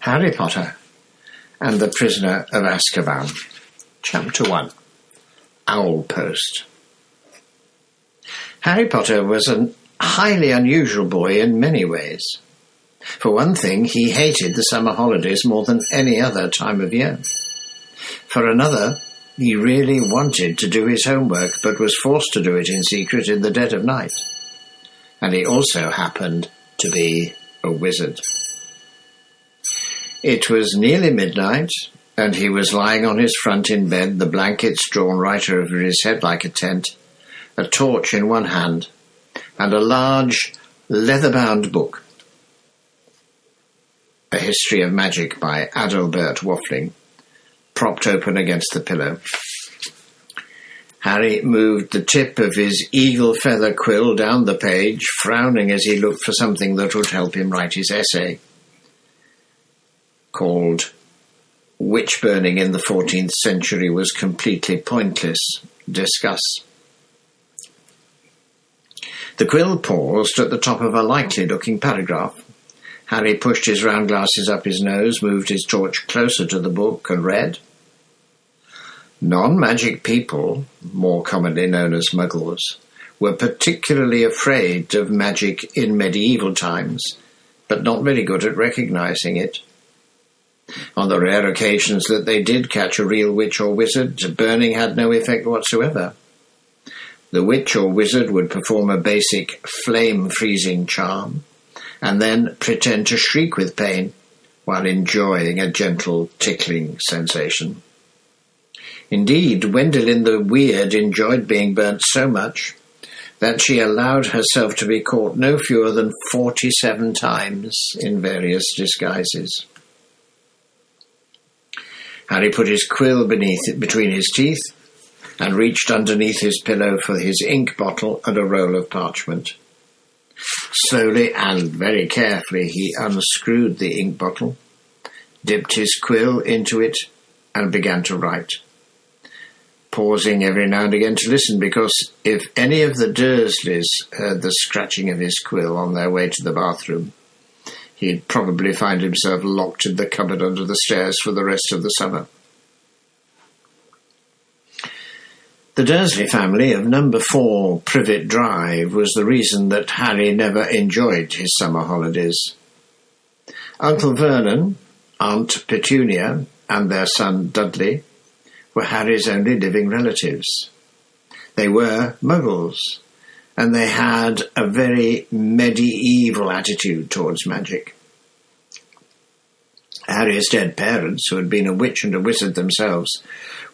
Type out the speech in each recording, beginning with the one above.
Harry Potter and the Prisoner of Azkaban. Chapter 1 Owl Post. Harry Potter was a highly unusual boy in many ways. For one thing, he hated the summer holidays more than any other time of year. For another, he really wanted to do his homework but was forced to do it in secret in the dead of night. And he also happened to be a wizard. It was nearly midnight, and he was lying on his front in bed, the blankets drawn right over his head like a tent, a torch in one hand, and a large leather-bound book. A History of Magic by Adalbert Waffling, propped open against the pillow. Harry moved the tip of his eagle feather quill down the page, frowning as he looked for something that would help him write his essay called Witch Burning in the 14th Century was completely pointless. Discuss. The quill paused at the top of a likely looking paragraph. Harry pushed his round glasses up his nose, moved his torch closer to the book, and read. Non magic people, more commonly known as muggles, were particularly afraid of magic in medieval times, but not very good at recognizing it. On the rare occasions that they did catch a real witch or wizard, burning had no effect whatsoever. The witch or wizard would perform a basic flame freezing charm and then pretend to shriek with pain while enjoying a gentle tickling sensation. Indeed, Wendelin the Weird enjoyed being burnt so much that she allowed herself to be caught no fewer than 47 times in various disguises. Harry put his quill beneath it, between his teeth and reached underneath his pillow for his ink bottle and a roll of parchment. Slowly and very carefully he unscrewed the ink bottle, dipped his quill into it, and began to write, pausing every now and again to listen because if any of the Dursleys heard the scratching of his quill on their way to the bathroom, he'd probably find himself locked in the cupboard under the stairs for the rest of the summer. The Dursley family of number four Privet Drive was the reason that Harry never enjoyed his summer holidays. Uncle Vernon, Aunt Petunia, and their son Dudley were Harry's only living relatives. They were muggles, and they had a very medieval attitude towards magic. Harry's dead parents, who had been a witch and a wizard themselves,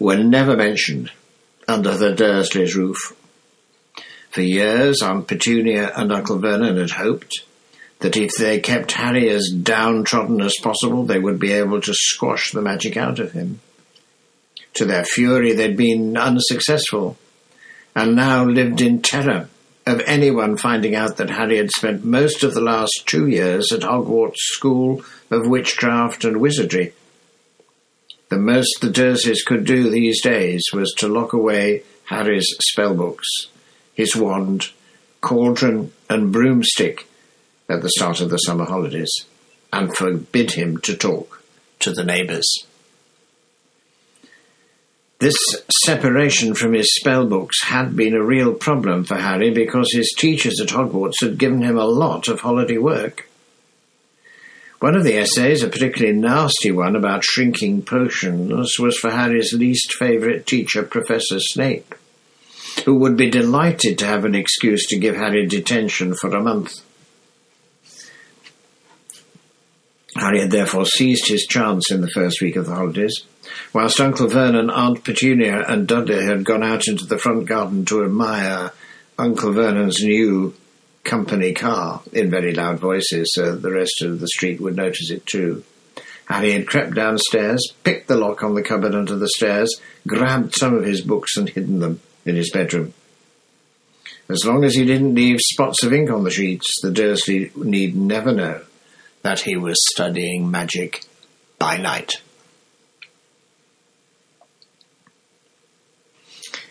were never mentioned under the Dursleys' roof. For years, Aunt Petunia and Uncle Vernon had hoped that if they kept Harry as downtrodden as possible, they would be able to squash the magic out of him. To their fury, they'd been unsuccessful, and now lived in terror of anyone finding out that Harry had spent most of the last two years at Hogwarts School of Witchcraft and Wizardry. The most the Dursleys could do these days was to lock away Harry's spellbooks, his wand, cauldron, and broomstick at the start of the summer holidays, and forbid him to talk to the neighbours. This separation from his spellbooks had been a real problem for Harry because his teachers at Hogwarts had given him a lot of holiday work. One of the essays, a particularly nasty one about shrinking potions, was for Harry's least favourite teacher, Professor Snape, who would be delighted to have an excuse to give Harry detention for a month. Harry had therefore seized his chance in the first week of the holidays whilst Uncle Vernon, Aunt Petunia, and Dudley had gone out into the front garden to admire Uncle Vernon's new company car in very loud voices so that the rest of the street would notice it too. Harry had crept downstairs, picked the lock on the cupboard under the stairs, grabbed some of his books and hidden them in his bedroom. As long as he didn't leave spots of ink on the sheets, the Dursley need never know that he was studying magic by night.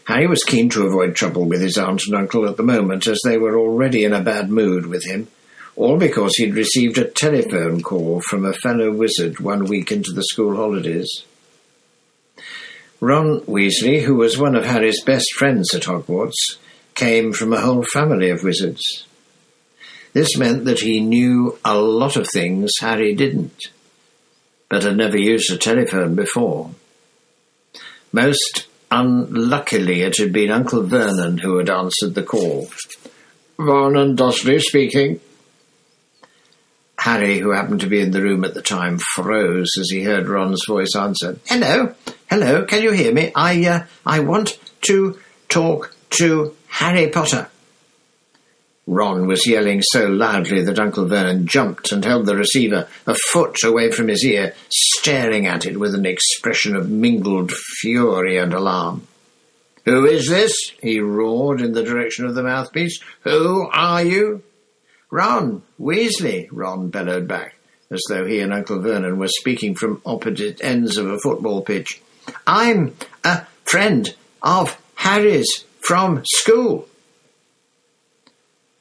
Harry was keen to avoid trouble with his aunt and uncle at the moment, as they were already in a bad mood with him, all because he'd received a telephone call from a fellow wizard one week into the school holidays. Ron Weasley, who was one of Harry's best friends at Hogwarts, came from a whole family of wizards. This meant that he knew a lot of things Harry didn't, but had never used a telephone before. Most unluckily, it had been Uncle Vernon who had answered the call. Vernon Dursley speaking. Harry, who happened to be in the room at the time, froze as he heard Ron's voice answer. Hello, hello, can you hear me? I, uh, I want to talk to Harry Potter. Ron was yelling so loudly that Uncle Vernon jumped and held the receiver a foot away from his ear, staring at it with an expression of mingled fury and alarm. Who is this? he roared in the direction of the mouthpiece. Who are you? Ron Weasley, Ron bellowed back, as though he and Uncle Vernon were speaking from opposite ends of a football pitch. I'm a friend of Harry's from school.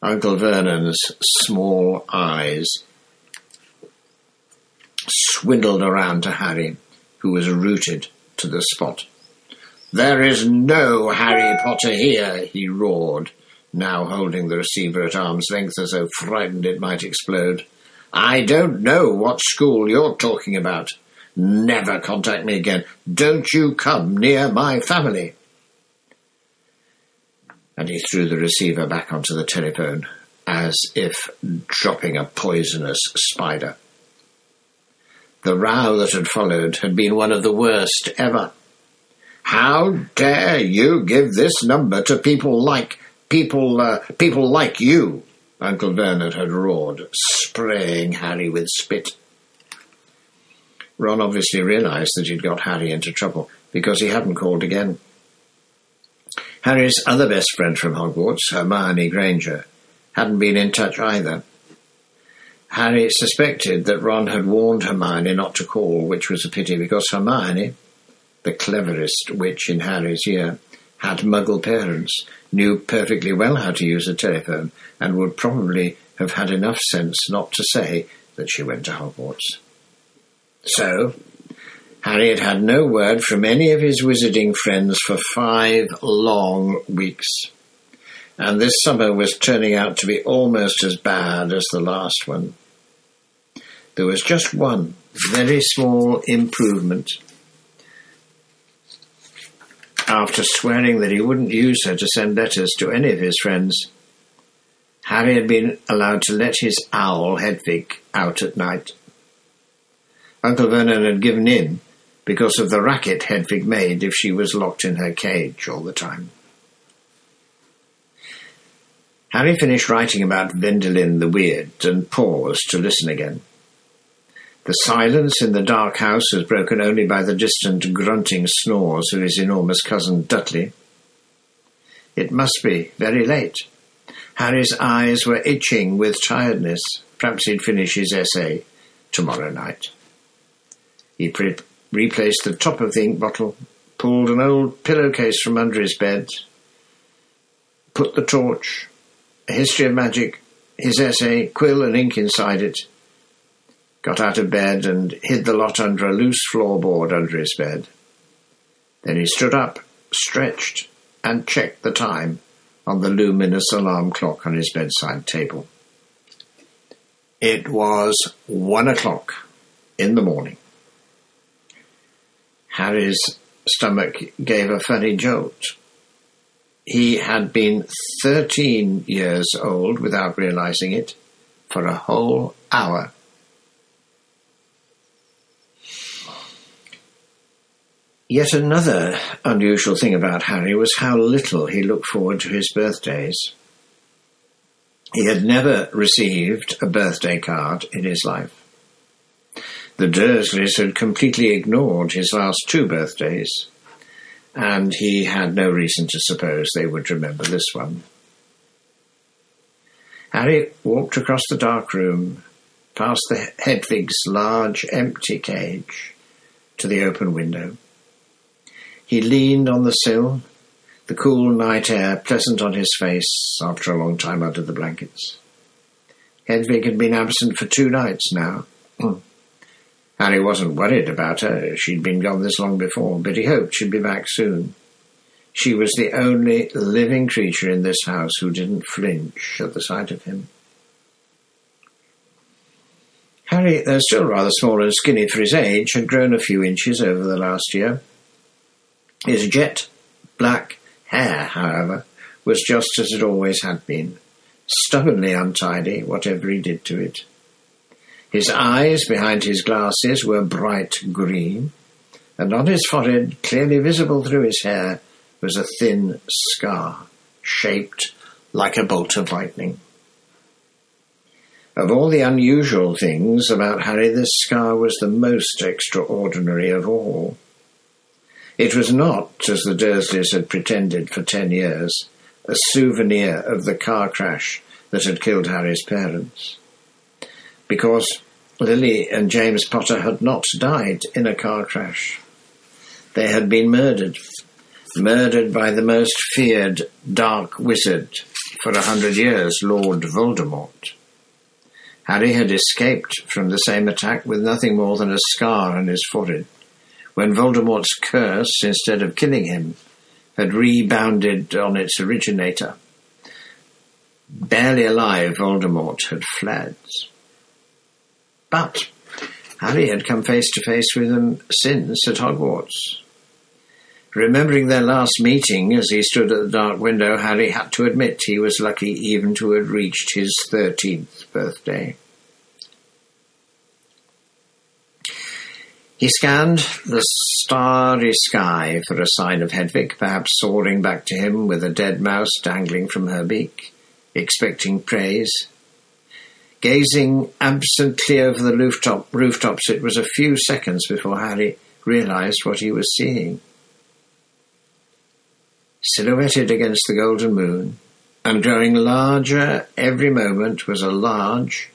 Uncle Vernon's small eyes swindled around to Harry, who was rooted to the spot. There is no Harry Potter here, he roared now holding the receiver at arm's length as though frightened it might explode. I don't know what school you're talking about. Never contact me again. Don't you come near my family. And he threw the receiver back onto the telephone, as if dropping a poisonous spider. The row that had followed had been one of the worst ever. How dare you give this number to people like people, uh, people like you, Uncle Vernon had roared, spraying Harry with spit. Ron obviously realised that he'd got Harry into trouble because he hadn't called again. Harry's other best friend from Hogwarts, Hermione Granger, hadn't been in touch either. Harry suspected that Ron had warned Hermione not to call, which was a pity because Hermione, the cleverest witch in Harry's year, had muggle parents, knew perfectly well how to use a telephone, and would probably have had enough sense not to say that she went to Hogwarts. So, Harry had had no word from any of his wizarding friends for five long weeks. And this summer was turning out to be almost as bad as the last one. There was just one very small improvement after swearing that he wouldn't use her to send letters to any of his friends. Harry had been allowed to let his owl, Hedwig, out at night. Uncle Vernon had given in because of the racket Hedwig made if she was locked in her cage all the time. Harry finished writing about Wendelin the Weird and paused to listen again. The silence in the dark house was broken only by the distant grunting snores of his enormous cousin Dudley. It must be very late. Harry's eyes were itching with tiredness. Perhaps he'd finish his essay tomorrow night. He pre- replaced the top of the ink bottle, pulled an old pillowcase from under his bed, put the torch, a history of magic, his essay, quill and ink inside it, got out of bed and hid the lot under a loose floorboard under his bed. Then he stood up, stretched, and checked the time on the luminous alarm clock on his bedside table. It was one o'clock in the morning. Harry's stomach gave a funny jolt. He had been 13 years old without realizing it for a whole hour Yet another unusual thing about Harry was how little he looked forward to his birthdays. He had never received a birthday card in his life. The Dursleys had completely ignored his last two birthdays, and he had no reason to suppose they would remember this one. Harry walked across the dark room, past the Hedwig's large empty cage, to the open window. He leaned on the sill, the cool night air pleasant on his face after a long time under the blankets. Hedwig had been absent for two nights now. Harry wasn't worried about her. She'd been gone this long before, but he hoped she'd be back soon. She was the only living creature in this house who didn't flinch at the sight of him. Harry, though still rather small and skinny for his age, had grown a few inches over the last year. His jet black hair, however, was just as it always had been, stubbornly untidy, whatever he did to it. His eyes behind his glasses were bright green, and on his forehead, clearly visible through his hair, was a thin scar, shaped like a bolt of lightning. Of all the unusual things about Harry, this scar was the most extraordinary of all. It was not, as the Dursleys had pretended for ten years, a souvenir of the car crash that had killed Harry's parents. Because Lily and James Potter had not died in a car crash. They had been murdered. Murdered by the most feared dark wizard for a hundred years, Lord Voldemort. Harry had escaped from the same attack with nothing more than a scar on his forehead, when Voldemort's curse, instead of killing him, had rebounded on its originator. Barely alive, Voldemort had fled. But Harry had come face to face with him since at Hogwarts. Remembering their last meeting as he stood at the dark window, Harry had to admit he was lucky even to have reached his thirteenth birthday. He scanned the starry sky for a sign of Hedwig, perhaps soaring back to him with a dead mouse dangling from her beak, expecting praise. Gazing absently over the rooftop, rooftops, it was a few seconds before Harry realized what he was seeing. Silhouetted against the golden moon, and growing larger every moment, was a large,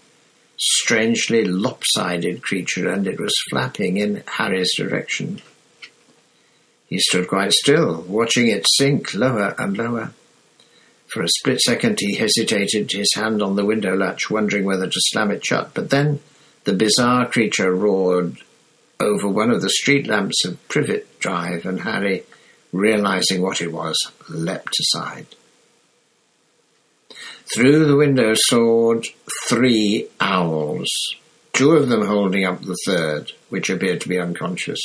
strangely lopsided creature, and it was flapping in Harry's direction. He stood quite still, watching it sink lower and lower. For a split second he hesitated, his hand on the window latch, wondering whether to slam it shut, but then the bizarre creature roared over one of the street lamps of Privet Drive, and Harry, realizing what it was, leapt aside. Through the window soared three owls, two of them holding up the third, which appeared to be unconscious.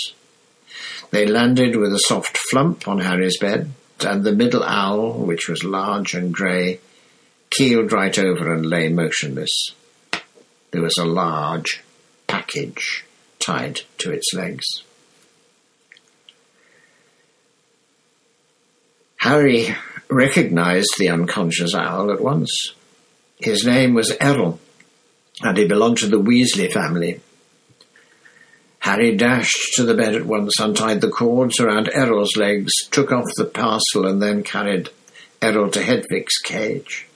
They landed with a soft flump on Harry's bed, and the middle owl, which was large and grey, keeled right over and lay motionless. There was a large package tied to its legs. Harry recognized the unconscious owl at once. His name was Errol, and he belonged to the Weasley family. Harry dashed to the bed at once, untied the cords around Errol's legs, took off the parcel, and then carried Errol to Hedwig's cage.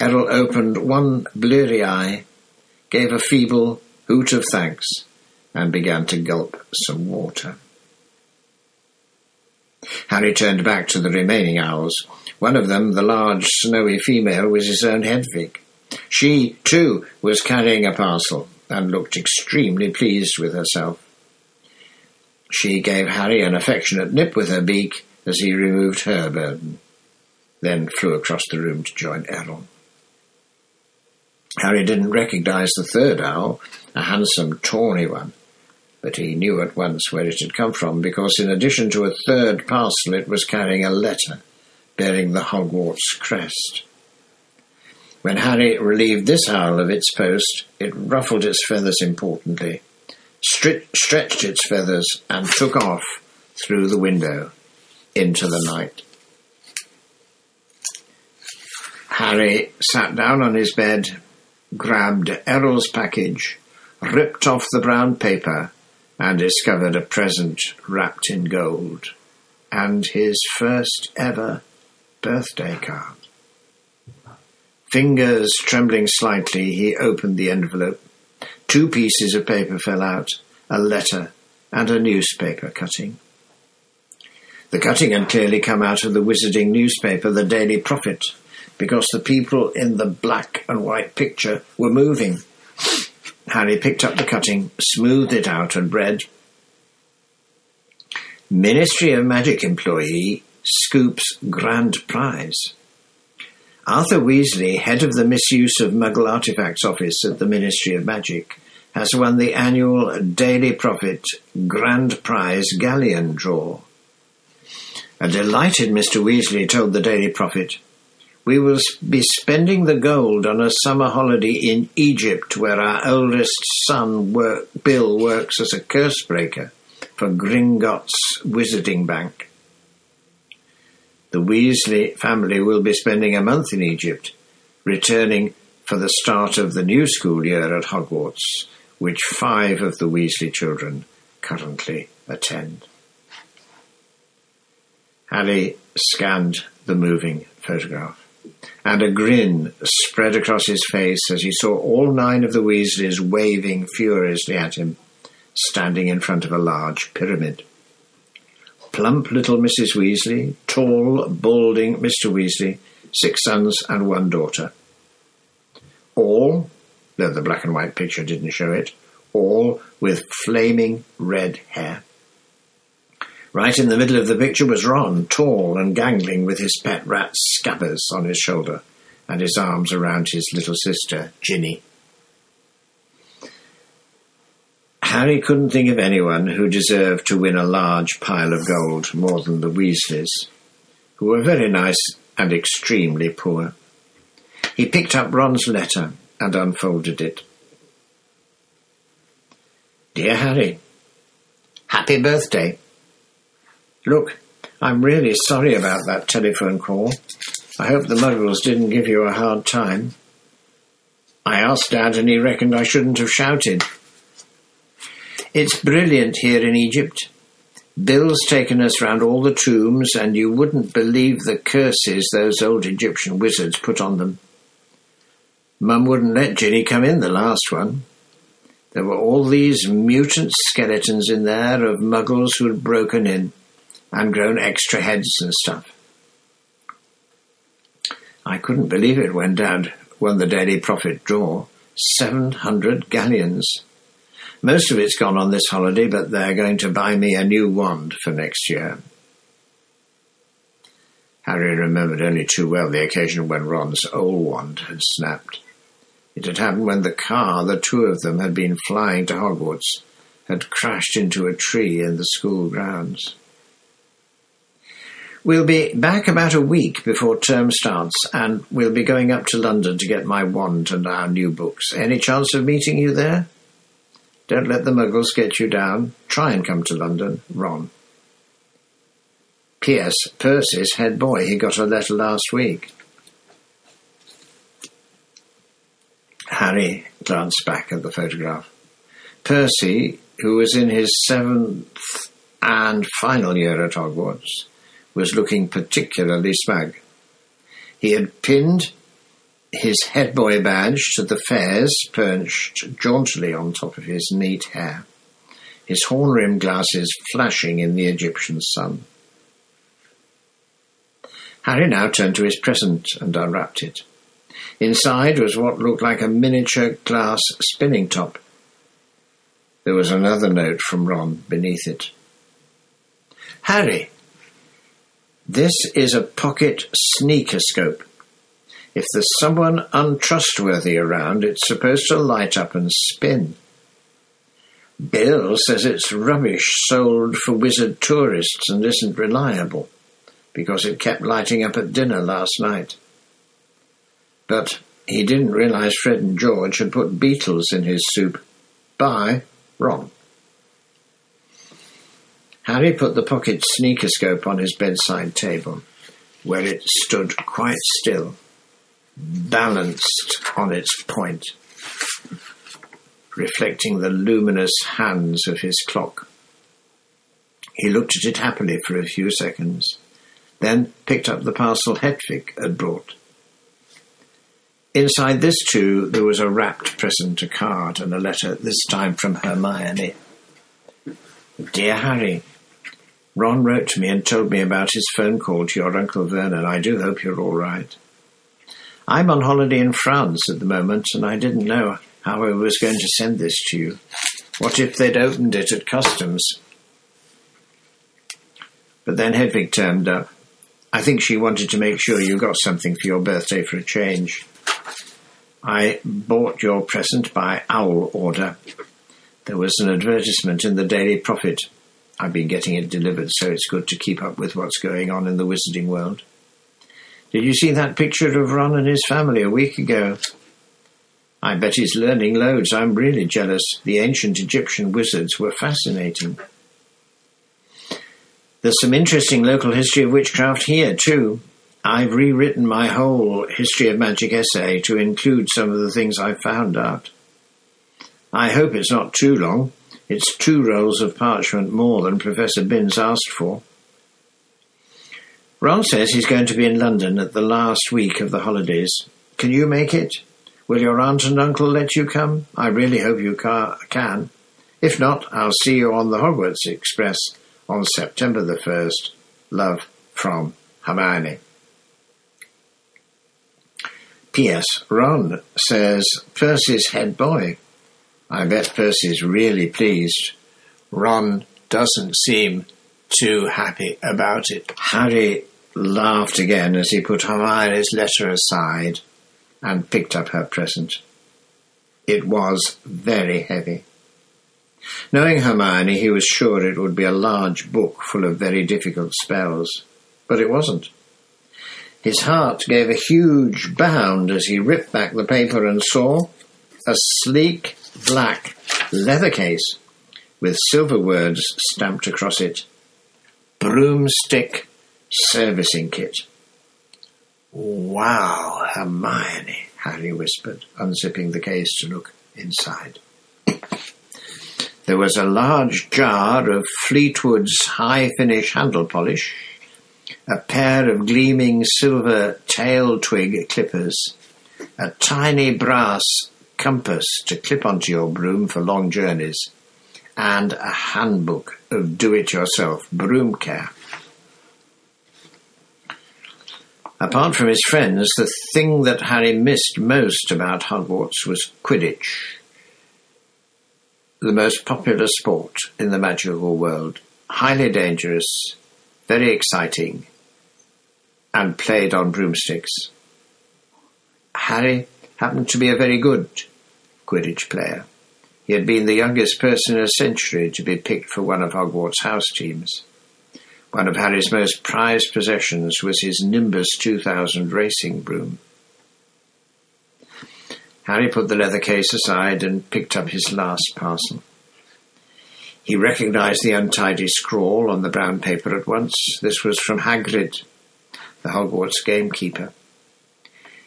Errol opened one bleary eye, gave a feeble hoot of thanks, and began to gulp some water. Harry turned back to the remaining owls. One of them, the large, snowy female, was his own Hedwig. She, too, was carrying a parcel and looked extremely pleased with herself. She gave Harry an affectionate nip with her beak as he removed her burden, then flew across the room to join Errol. Harry didn't recognize the third owl, a handsome, tawny one, but he knew at once where it had come from because, in addition to a third parcel, it was carrying a letter bearing the Hogwarts crest. When Harry relieved this owl of its post, it ruffled its feathers importantly, stretched its feathers, and took off through the window into the night. Harry sat down on his bed, grabbed Errol's package, ripped off the brown paper, and discovered a present wrapped in gold, and his first ever birthday card. Fingers trembling slightly, he opened the envelope. Two pieces of paper fell out, a letter and a newspaper cutting. The cutting had clearly come out of the wizarding newspaper, the Daily Prophet, because the people in the black and white picture were moving. Harry picked up the cutting, smoothed it out, and read Ministry of Magic employee scoops grand prize. Arthur Weasley, head of the Misuse of Muggle Artifacts Office at the Ministry of Magic, has won the annual Daily Prophet Grand Prize Galleon draw. A delighted Mr. Weasley told the Daily Prophet, We will be spending the gold on a summer holiday in Egypt where our oldest son, work, Bill, works as a curse breaker for Gringotts Wizarding Bank. The Weasley family will be spending a month in Egypt, returning for the start of the new school year at Hogwarts, which five of the Weasley children currently attend. Harry scanned the moving photograph, and a grin spread across his face as he saw all nine of the Weasleys waving furiously at him, standing in front of a large pyramid plump little Mrs. Weasley, tall, balding Mr. Weasley, six sons and one daughter. All, though the black and white picture didn't show it, all with flaming red hair. Right in the middle of the picture was Ron, tall and gangling with his pet rat Scabbers on his shoulder and his arms around his little sister, Ginny. Harry couldn't think of anyone who deserved to win a large pile of gold more than the Weasleys, who were very nice and extremely poor. He picked up Ron's letter and unfolded it. Dear Harry, Happy birthday. Look, I'm really sorry about that telephone call. I hope the Muggles didn't give you a hard time. I asked Dad and he reckoned I shouldn't have shouted. It's brilliant here in Egypt. Bill's taken us round all the tombs, and you wouldn't believe the curses those old Egyptian wizards put on them. Mum wouldn't let Ginny come in the last one. There were all these mutant skeletons in there of muggles who'd broken in and grown extra heads and stuff. I couldn't believe it when Dad won the Daily Prophet draw. Seven hundred galleons. Most of it's gone on this holiday, but they're going to buy me a new wand for next year. Harry remembered only too well the occasion when Ron's old wand had snapped. It had happened when the car the two of them had been flying to Hogwarts had crashed into a tree in the school grounds. We'll be back about a week before term starts, and we'll be going up to London to get my wand and our new books. Any chance of meeting you there? Don't let the muggles get you down. Try and come to London. Ron. P.S. Percy's head boy. He got a letter last week. Harry glanced back at the photograph. Percy, who was in his seventh and final year at Hogwarts, was looking particularly smug. He had pinned his head boy badge to the fez perched jauntily on top of his neat hair, his horn-rimmed glasses flashing in the Egyptian sun. Harry now turned to his present and unwrapped it. Inside was what looked like a miniature glass spinning top. There was another note from Ron beneath it. Harry, this is a pocket Sneakoscope. If there's someone untrustworthy around, it's supposed to light up and spin. Bill says it's rubbish sold for wizard tourists and isn't reliable because it kept lighting up at dinner last night. But he didn't realize Fred and George had put beetles in his soup. Bye, Ron. Harry put the pocket Sneakoscope on his bedside table, where it stood quite still balanced on its point, reflecting the luminous hands of his clock. He looked at it happily for a few seconds, then picked up the parcel Hedwig had brought. Inside this, too, there was a wrapped present, a card, and a letter, this time from Hermione. Dear Harry, Ron wrote to me and told me about his phone call to your Uncle Vernon. I do hope you're all right. I'm on holiday in France at the moment, and I didn't know how I was going to send this to you. What if they'd opened it at customs? But then Hedwig turned up. I think she wanted to make sure you got something for your birthday for a change. I bought your present by owl order. There was an advertisement in the Daily Prophet. I've been getting it delivered, so it's good to keep up with what's going on in the wizarding world. Did you see that picture of Ron and his family a week ago? I bet he's learning loads. I'm really jealous. The ancient Egyptian wizards were fascinating. There's some interesting local history of witchcraft here, too. I've rewritten my whole history of magic essay to include some of the things I've found out. I hope it's not too long. It's two rolls of parchment more than Professor Binns asked for. Ron says he's going to be in London at the last week of the holidays. Can you make it? Will your aunt and uncle let you come? I really hope you ca- can. If not, I'll see you on the Hogwarts Express on September the 1st. Love from Hermione. P.S. Ron says Percy's head boy. I bet Percy's really pleased. Ron doesn't seem too happy about it. Harry laughed again as he put Hermione's letter aside and picked up her present. It was very heavy. Knowing Hermione, he was sure it would be a large book full of very difficult spells, but it wasn't. His heart gave a huge bound as he ripped back the paper and saw a sleek black leather case with silver words stamped across it. Broomstick Servicing Kit. Wow, Hermione, Harry whispered, unzipping the case to look inside. There was a large jar of Fleetwood's high finish handle polish, a pair of gleaming silver tail twig clippers, a tiny brass compass to clip onto your broom for long journeys, and a handbook of do it yourself broom care. Apart from his friends, the thing that Harry missed most about Hogwarts was Quidditch, the most popular sport in the magical world, highly dangerous, very exciting, and played on broomsticks. Harry happened to be a very good Quidditch player. He had been the youngest person in a century to be picked for one of Hogwarts' house teams. One of Harry's most prized possessions was his Nimbus 2000 racing broom. Harry put the leather case aside and picked up his last parcel. He recognized the untidy scrawl on the brown paper at once. This was from Hagrid, the Hogwarts gamekeeper.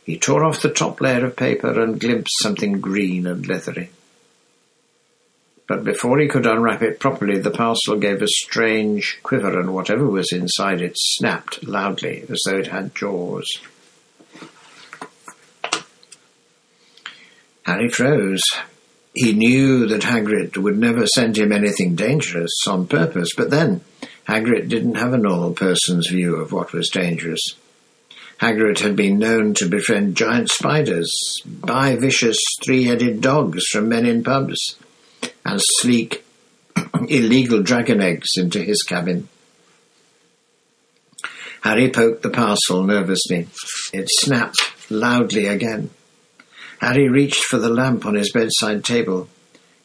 He tore off the top layer of paper and glimpsed something green and leathery but before he could unwrap it properly, the parcel gave a strange quiver, and whatever was inside it snapped loudly, as though it had jaws. Harry froze. He knew that Hagrid would never send him anything dangerous on purpose, but then Hagrid didn't have a normal person's view of what was dangerous. Hagrid had been known to befriend giant spiders, buy vicious three-headed dogs from men in pubs, and sleek illegal dragon eggs into his cabin. Harry poked the parcel nervously. It snapped loudly again. Harry reached for the lamp on his bedside table,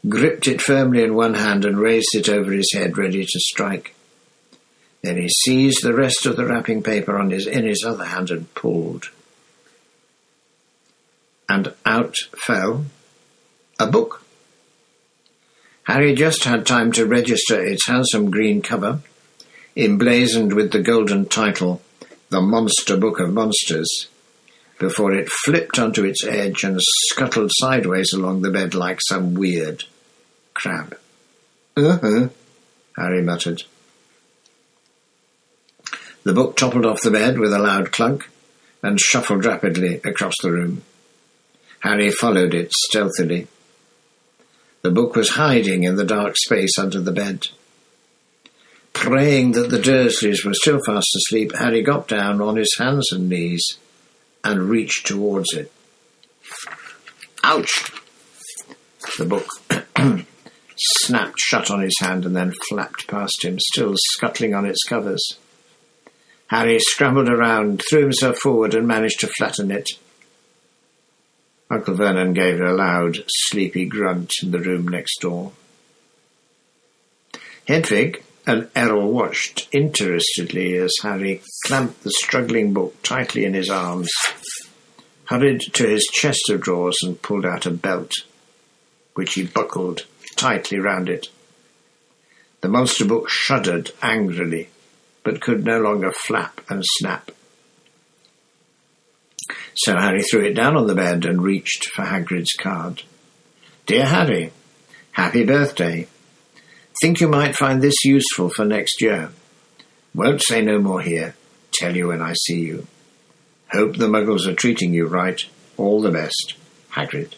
gripped it firmly in one hand and raised it over his head, ready to strike. Then he seized the rest of the wrapping paper on his, in his other hand and pulled. And out fell a book. Harry just had time to register its handsome green cover, emblazoned with the golden title, The Monster Book of Monsters, before it flipped onto its edge and scuttled sideways along the bed like some weird crab. Uh-huh, Harry muttered. The book toppled off the bed with a loud clunk and shuffled rapidly across the room. Harry followed it stealthily. The book was hiding in the dark space under the bed. Praying that the Dursleys were still fast asleep, Harry got down on his hands and knees and reached towards it. Ouch! The book snapped shut on his hand and then flapped past him, still scuttling on its covers. Harry scrambled around, threw himself forward, and managed to flatten it. Uncle Vernon gave a loud, sleepy grunt in the room next door. Hedwig and Errol watched interestedly as Harry clamped the struggling book tightly in his arms, hurried to his chest of drawers and pulled out a belt, which he buckled tightly round it. The monster book shuddered angrily, but could no longer flap and snap. So Harry threw it down on the bed and reached for Hagrid's card. Dear Harry, happy birthday. Think you might find this useful for next year. Won't say no more here. Tell you when I see you. Hope the muggles are treating you right. All the best. Hagrid.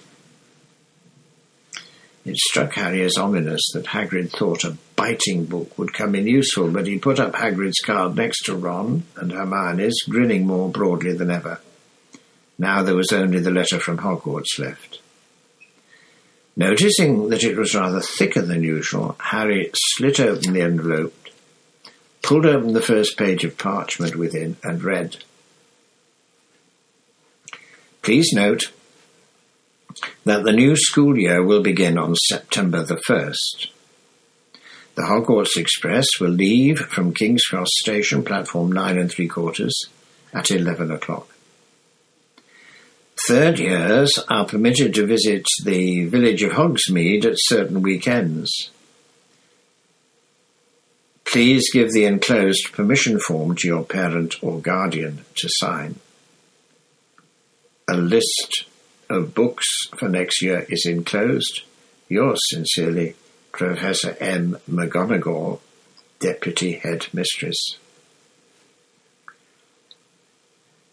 It struck Harry as ominous that Hagrid thought a biting book would come in useful, but he put up Hagrid's card next to Ron and Hermione's, grinning more broadly than ever. Now there was only the letter from Hogwarts left. Noticing that it was rather thicker than usual, Harry slit open the envelope, pulled open the first page of parchment within, and read. Please note that the new school year will begin on September the 1st. The Hogwarts Express will leave from King's Cross Station, platform nine and three quarters, at 11 o'clock. Third years are permitted to visit the village of Hogsmeade at certain weekends. Please give the enclosed permission form to your parent or guardian to sign. A list of books for next year is enclosed. Yours sincerely, Professor M. McGonagall, Deputy Head Mistress.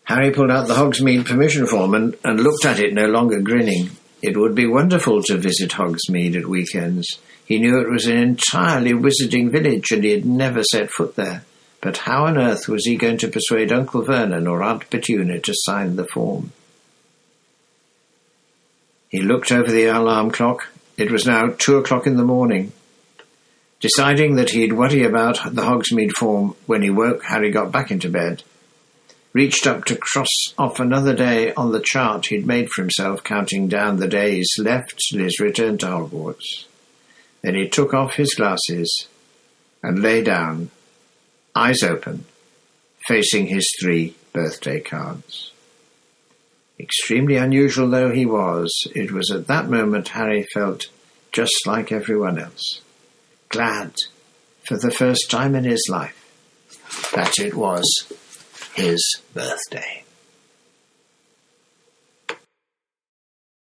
Harry pulled out the Hogsmeade permission form and, and looked at it, no longer grinning. It would be wonderful to visit Hogsmeade at weekends. He knew it was an entirely wizarding village and he had never set foot there. But how on earth was he going to persuade Uncle Vernon or Aunt Petunia to sign the form? He looked over the alarm clock. It was now two o'clock in the morning. Deciding that he'd worry about the Hogsmeade form when he woke, Harry got back into bed reached up to cross off another day on the chart he'd made for himself, counting down the days left till his return to Hogwarts. Then he took off his glasses and lay down, eyes open, facing his three birthday cards. Extremely unusual though he was, it was at that moment Harry felt just like everyone else. Glad, for the first time in his life, that it was his birthday.